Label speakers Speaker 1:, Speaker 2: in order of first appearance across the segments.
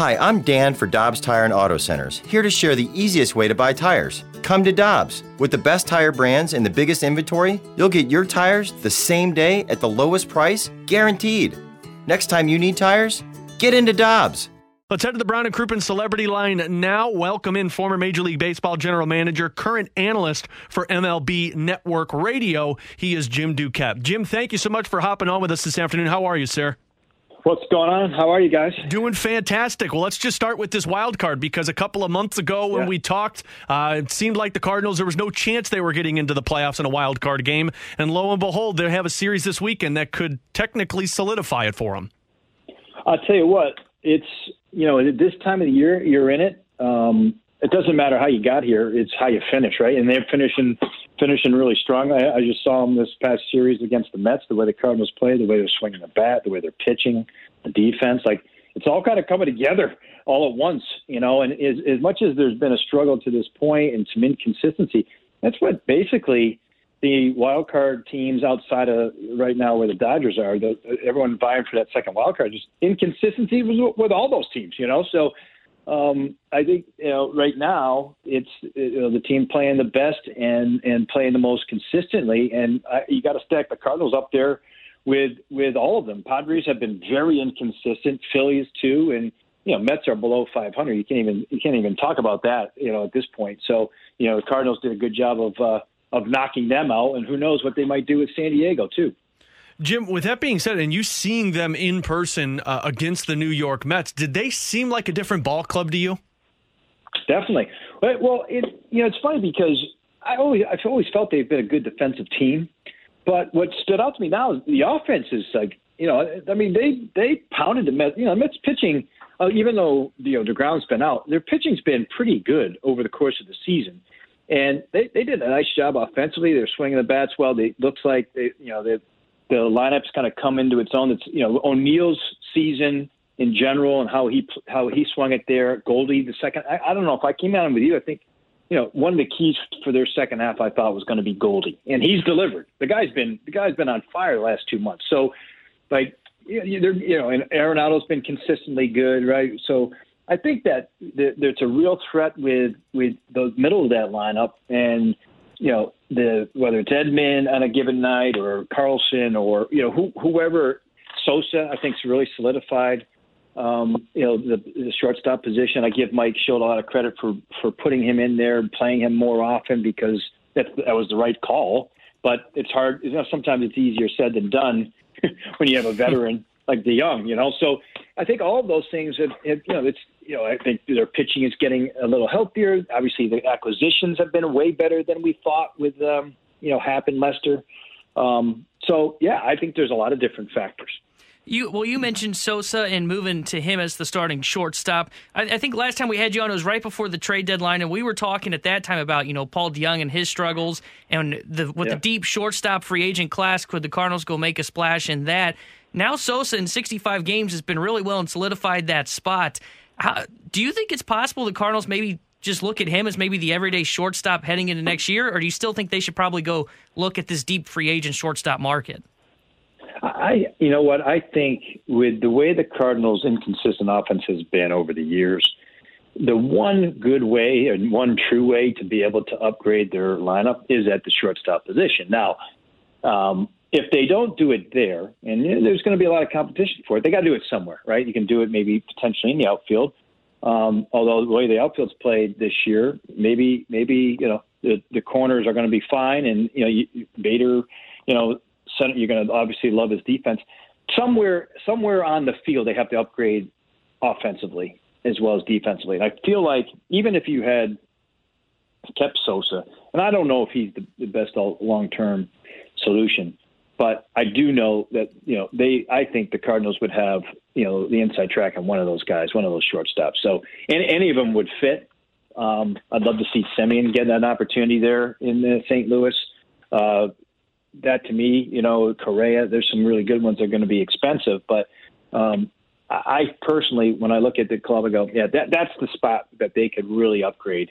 Speaker 1: Hi, I'm Dan for Dobbs Tire and Auto Centers, here to share the easiest way to buy tires. Come to Dobbs. With the best tire brands and the biggest inventory, you'll get your tires the same day at the lowest price, guaranteed. Next time you need tires, get into Dobbs.
Speaker 2: Let's head to the Brown and Crouppen Celebrity Line now. Welcome in former Major League Baseball general manager, current analyst for MLB Network Radio. He is Jim Duquette. Jim, thank you so much for hopping on with us this afternoon. How are you, sir?
Speaker 3: What's going on? How are you guys?
Speaker 2: Doing fantastic. Well, let's just start with this wild card because a couple of months ago when
Speaker 3: Yeah.
Speaker 2: we talked, uh, it seemed like the Cardinals there was no chance they were getting into the playoffs in a wild card game, and lo and behold, they have a series this weekend that could technically solidify it for them.
Speaker 3: I'll tell you what, it's, you know, at this time of the year, you're in it. Um, it doesn't matter how you got here; it's how you finish, right? And they're finishing, finishing really strong. I, I just saw them this past series against the Mets. The way the Cardinals play, the way they're swinging the bat, the way they're pitching, the defense, like it's all kind of coming together all at once, you know. And as, as much as there's been a struggle to this point and some inconsistency, that's what basically the wild card teams outside of right now where the Dodgers are, the, everyone vying for that second wild card, just inconsistency with, with all those teams, you know. So um, I think you know right now it's you know, the team playing the best and and playing the most consistently, and I, you got to stack the Cardinals up there with with all of them. Padres have been very inconsistent, Phillies too, and you know Mets are below 500. You can't even you can't even talk about that you know at this point. So you know the Cardinals did a good job of uh, of knocking them out, and who knows what they might do with San Diego too.
Speaker 2: Jim, with that being said, and you seeing them in person uh, against the New York Mets, did they seem like a different ball club to you?
Speaker 3: Definitely. Well, it you know it's funny because I always I've always felt they've been a good defensive team, but what stood out to me now is the offense is like you know I mean they they pounded the Mets. You know Mets pitching, uh, even though you know Degrom's been out, their pitching's been pretty good over the course of the season, and they they did a nice job offensively. They're swinging the bats well. They looks like they you know they the lineup's kind of come into its own. It's you know O'Neill's season in general and how he how he swung it there. Goldie the second. I, I don't know if I came on with you. I think you know one of the keys for their second half I thought was going to be Goldie, and he's delivered. The guy's been the guy's been on fire the last two months. So like you know, you know and Arenado's been consistently good, right? So. I think that there- there's a real threat with with the middle of that lineup, and you know the whether it's Edman on a given night or Carlson or you know who, whoever Sosa I think's really solidified um, you know the, the shortstop position. I give Mike Shildt a lot of credit for for putting him in there and playing him more often because that that was the right call. But it's hard. You know, sometimes it's easier said than done when you have a veteran like DeJong. You know, so I think all of those things have, have you know it's you know I think their pitching is getting a little healthier. Obviously, the acquisitions have been way better than we thought with um, you know Happ and Lester. Um, so yeah, I think there's a lot of different factors.
Speaker 4: You well, you mentioned Sosa and moving to him as the starting shortstop. I, I think last time we had you on it was right before the trade deadline, and we were talking at that time about you know Paul DeJong and his struggles, and the with
Speaker 3: Yeah.
Speaker 4: the deep shortstop free agent class, could the Cardinals go make a splash in that? Now Sosa in 65 games has been really well and solidified that spot. How, do you think it's possible the Cardinals maybe just look at him as maybe the everyday shortstop heading into next year, or do you still think they should probably go look at this deep free agent shortstop market?
Speaker 3: I, you know what, I think with the way the Cardinals' inconsistent offense has been over the years, the one good way and one true way to be able to upgrade their lineup is at the shortstop position. Now, um, if they don't do it there, and there's going to be a lot of competition for it, they got to do it somewhere, right? You can do it maybe potentially in the outfield. Um, although the way the outfield's played this year, maybe maybe you know the the corners are going to be fine, and you know you, Bader, you know, center, you're going to obviously love his defense. Somewhere somewhere on the field, they have to upgrade offensively. as well as defensively. And I feel like even if you had kept Sosa, and I don't know if he's the, the best long term solution, but I do know that you know they. I think the Cardinals would have you know the inside track on one of those guys, one of those shortstops. So any, any of them would fit. Um, I'd love to see Semien get an opportunity there in uh, St. Louis. Uh, that to me, you know, Correa. There's some really good ones. They're going to be expensive, but um, I personally, when I look at the club, I go, yeah, that that's the spot that they could really upgrade.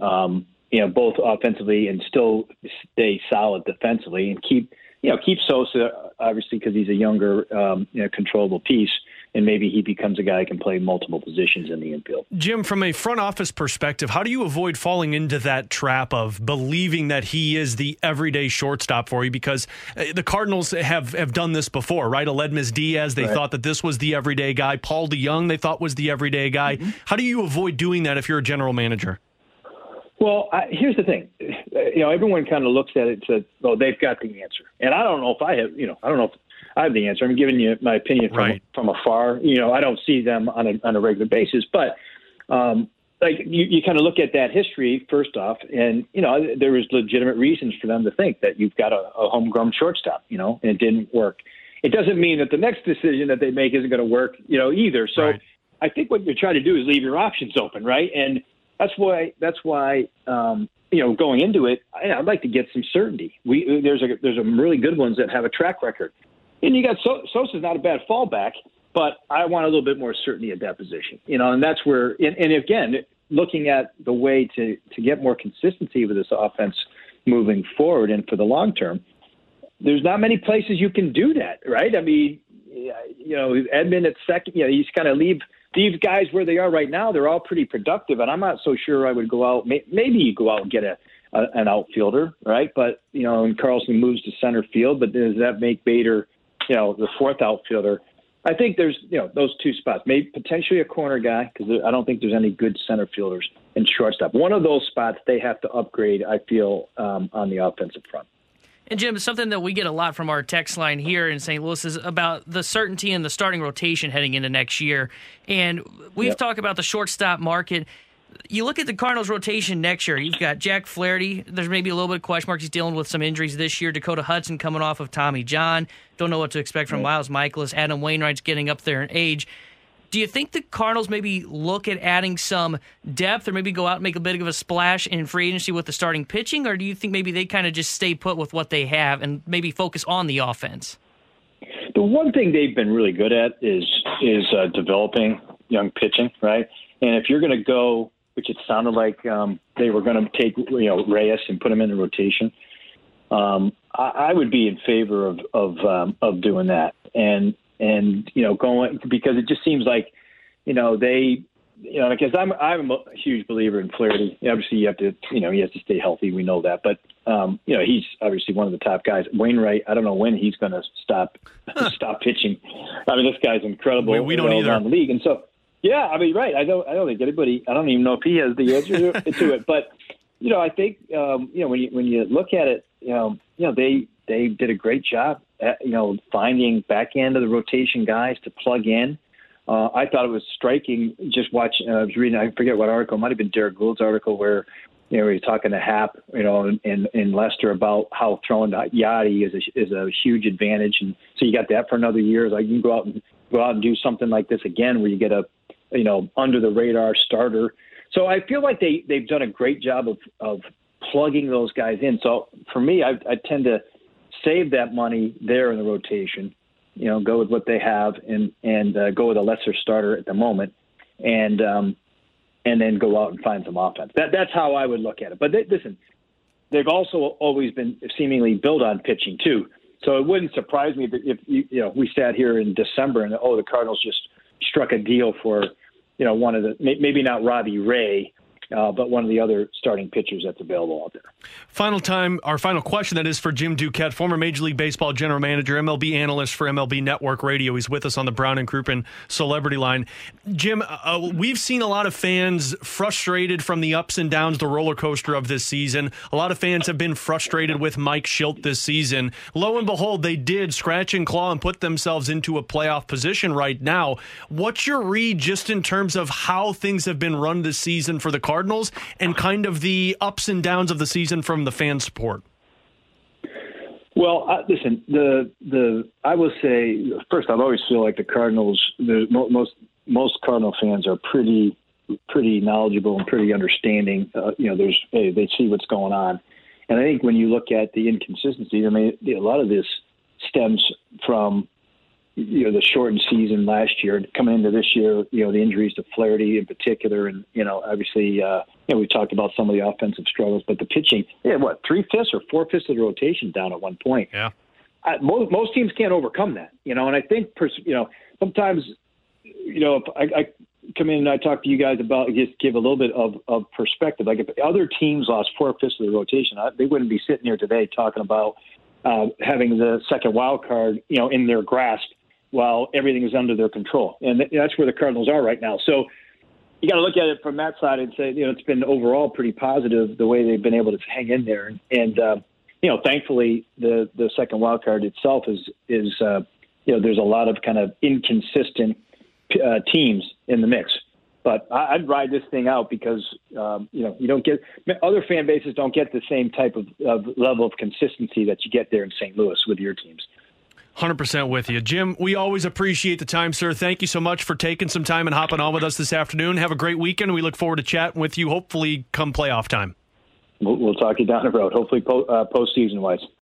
Speaker 3: Um, you know, both offensively and still stay solid defensively, and keep you know keep Sosa obviously because he's a younger, um, you know, controllable piece and maybe he becomes a guy who can play multiple positions in the infield.
Speaker 2: Jim, from a front office perspective, how do you avoid falling into that trap of believing that he is the everyday shortstop for you? Because uh, the Cardinals have, have done this before, right? Aledmys Diaz, they right. thought that this was the everyday guy. Paul DeJong, they thought was the everyday guy. Mm-hmm. How do you avoid doing that if you're a general manager?
Speaker 3: Well, I, here's the thing. You know, everyone kind of looks at it and says, "Oh, they've got the answer." And I don't know if I have. You know, I don't know if I have the answer. I'm giving you my opinion from right. from afar. You know, I don't see them on a on a regular basis, but um, like you, you kind of look at that history first off, and you know there was legitimate reasons for them to think that you've got a, a homegrown shortstop. You know, and it didn't work. It doesn't mean that the next decision that they make isn't going to work. You know, either. So right. I think what you're trying to do is leave your options open, right? And that's why that's why um, you know going into it, I, I'd like to get some certainty. We there's a there's some really good ones that have a track record. And you got so- Sosa's not a bad fallback, but I want a little bit more certainty at that position. You know, and that's where, and, and again, looking at the way to to get more consistency with this offense moving forward and for the long term, there's not many places you can do that, right? I mean, you know, Edman at second, you know, he's kind of leave these guys where they are right now. They're all pretty productive, and I'm not so sure I would go out. Maybe you go out and get a, a an outfielder, right? But you know, and Carlson moves to center field, but does that make Bader? you know, the fourth outfielder. I think there's, you know, those two spots. Maybe potentially a corner guy because I don't think there's any good center fielders and shortstop. One of those spots they have to upgrade. I feel um, on the offensive front.
Speaker 4: And Jim, something that we get a lot from our text line here in St. Louis is about the certainty in the starting rotation heading into next year. And we've yep. talked about the shortstop market you look at the Cardinals' rotation next year. You've got Jack Flaherty. There's maybe a little bit of question marks. He's dealing with some injuries this year. Dakota Hudson coming off of Tommy John. Don't know what to expect from Miles Mikolas. Adam Wainwright's getting up there in age. Do you think the Cardinals maybe look at adding some depth or maybe go out and make a bit of a splash in free agency with the starting pitching? Or do you think maybe they kind of just stay put with what they have and maybe focus on the offense?
Speaker 3: The one thing they've been really good at is is uh, developing young pitching, right? And if you're going to go which it sounded like um, they were going to take you know Reyes and put him in the rotation. Um, I, I would be in favor of of um, of doing that, and and you know going because it just seems like you know they you know because I'm I'm a huge believer in Flaherty. Obviously, you have to you know he has to stay healthy. We know that, but um, you know he's obviously one of the top guys. Wainwright, I don't know when he's going to stop stop pitching. I mean, this guy's incredible.
Speaker 2: We, we don't either.
Speaker 3: Around the league, and so yeah, I mean, right. I don't. I don't think anybody. I don't even know if he has the answer to it. But you know, I think um, you know when you when you look at it, you know, you know they they did a great job. At, you know, finding back end of the rotation guys to plug in. Uh, I thought it was striking. Just watching. Uh, I was reading. I forget what article. It might have been Derrick Goold's article where you know, he's talking to Happ, you know, in, in Lester about how throwing Yadi is a, is a huge advantage, and so you got that for another year. Like you can go out and go out and do something like this again, where you get a you know, under the radar starter. So I feel like they they've done a great job of of plugging those guys in. So for me, I, I tend to save that money there in the rotation. You know, go with what they have and and uh, go with a lesser starter at the moment, and um, and then go out and find some offense. That that's how I would look at it. But they, listen, they've also always been seemingly built on pitching too. So it wouldn't surprise me if, if you know we sat here in December and oh the Cardinals just struck a deal for, you know, one of the maybe not Robbie Ray, uh, but one of the other starting pitchers that's available out there.
Speaker 2: Final time, our final question that is for Jim Duquette, former Major League Baseball general manager, MLB analyst for MLB Network Radio. He's with us on the Brown and Crouppen Celebrity Line. Jim, uh, we've seen a lot of fans frustrated from the ups and downs, the roller coaster of this season. A lot of fans have been frustrated with Mike Shildt this season. Lo and behold, they did scratch and claw and put themselves into a playoff position right now. What's your read just in terms of how things have been run this season for the Cardinals? Cardinals and kind of the ups and downs of the season from the fan support?
Speaker 3: Well, listen, the the I will say first, I always feel like the Cardinals, the most most Cardinal fans are pretty pretty knowledgeable and pretty understanding. Uh, you know, there's hey, they see what's going on, and I think when you look at the inconsistencies, I mean, a lot of this stems from you know the shortened season last year coming into this year you know the injuries to Flaherty in particular and you know obviously uh you know we talked about some of the offensive struggles but the pitching yeah what three fifths or four fifths of the rotation down at one point
Speaker 2: yeah
Speaker 3: I, most most teams can't overcome that you know and I think pers- you know sometimes you know if I, I come in and I talk to you guys about just give a little bit of, of perspective. Like if other teams lost four fifths of the rotation, I, they wouldn't be sitting here today talking about uh, having the second wild card, you know, in their grasp while everything is under their control. And that's where the Cardinals are right now. So you got to look at it from that side and say, you know, it's been overall pretty positive the way they've been able to hang in there. And, uh, you know, thankfully the, the second wild card itself is, is, uh, you know, there's a lot of kind of inconsistent uh, teams in the mix. But I'd ride this thing out because um, you know you don't get other fan bases don't get the same type of, of level of consistency that you get there in St. Louis with your teams.
Speaker 2: 100% with you. Jim, we always appreciate the time, sir. Thank you so much for taking some time and hopping on with us this afternoon. Have a great weekend. We look forward to chatting with you, hopefully, come playoff time.
Speaker 3: We'll, we'll talk you down the road, hopefully po- uh, postseason wise.